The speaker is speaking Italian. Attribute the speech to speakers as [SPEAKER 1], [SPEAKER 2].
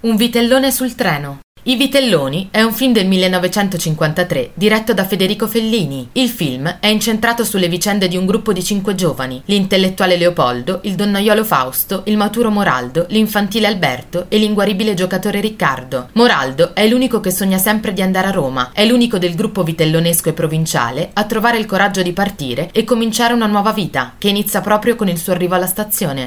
[SPEAKER 1] Un vitellone sul treno. I Vitelloni è un film del 1953 diretto da Federico Fellini. Il film è incentrato sulle vicende di un gruppo di cinque giovani, l'intellettuale Leopoldo, il donnaiolo Fausto, il maturo Moraldo, l'infantile Alberto e l'inguaribile giocatore Riccardo. Moraldo è l'unico che sogna sempre di andare a Roma, è l'unico del gruppo vitellonesco e provinciale a trovare il coraggio di partire e cominciare una nuova vita, che inizia proprio con il suo arrivo alla stazione.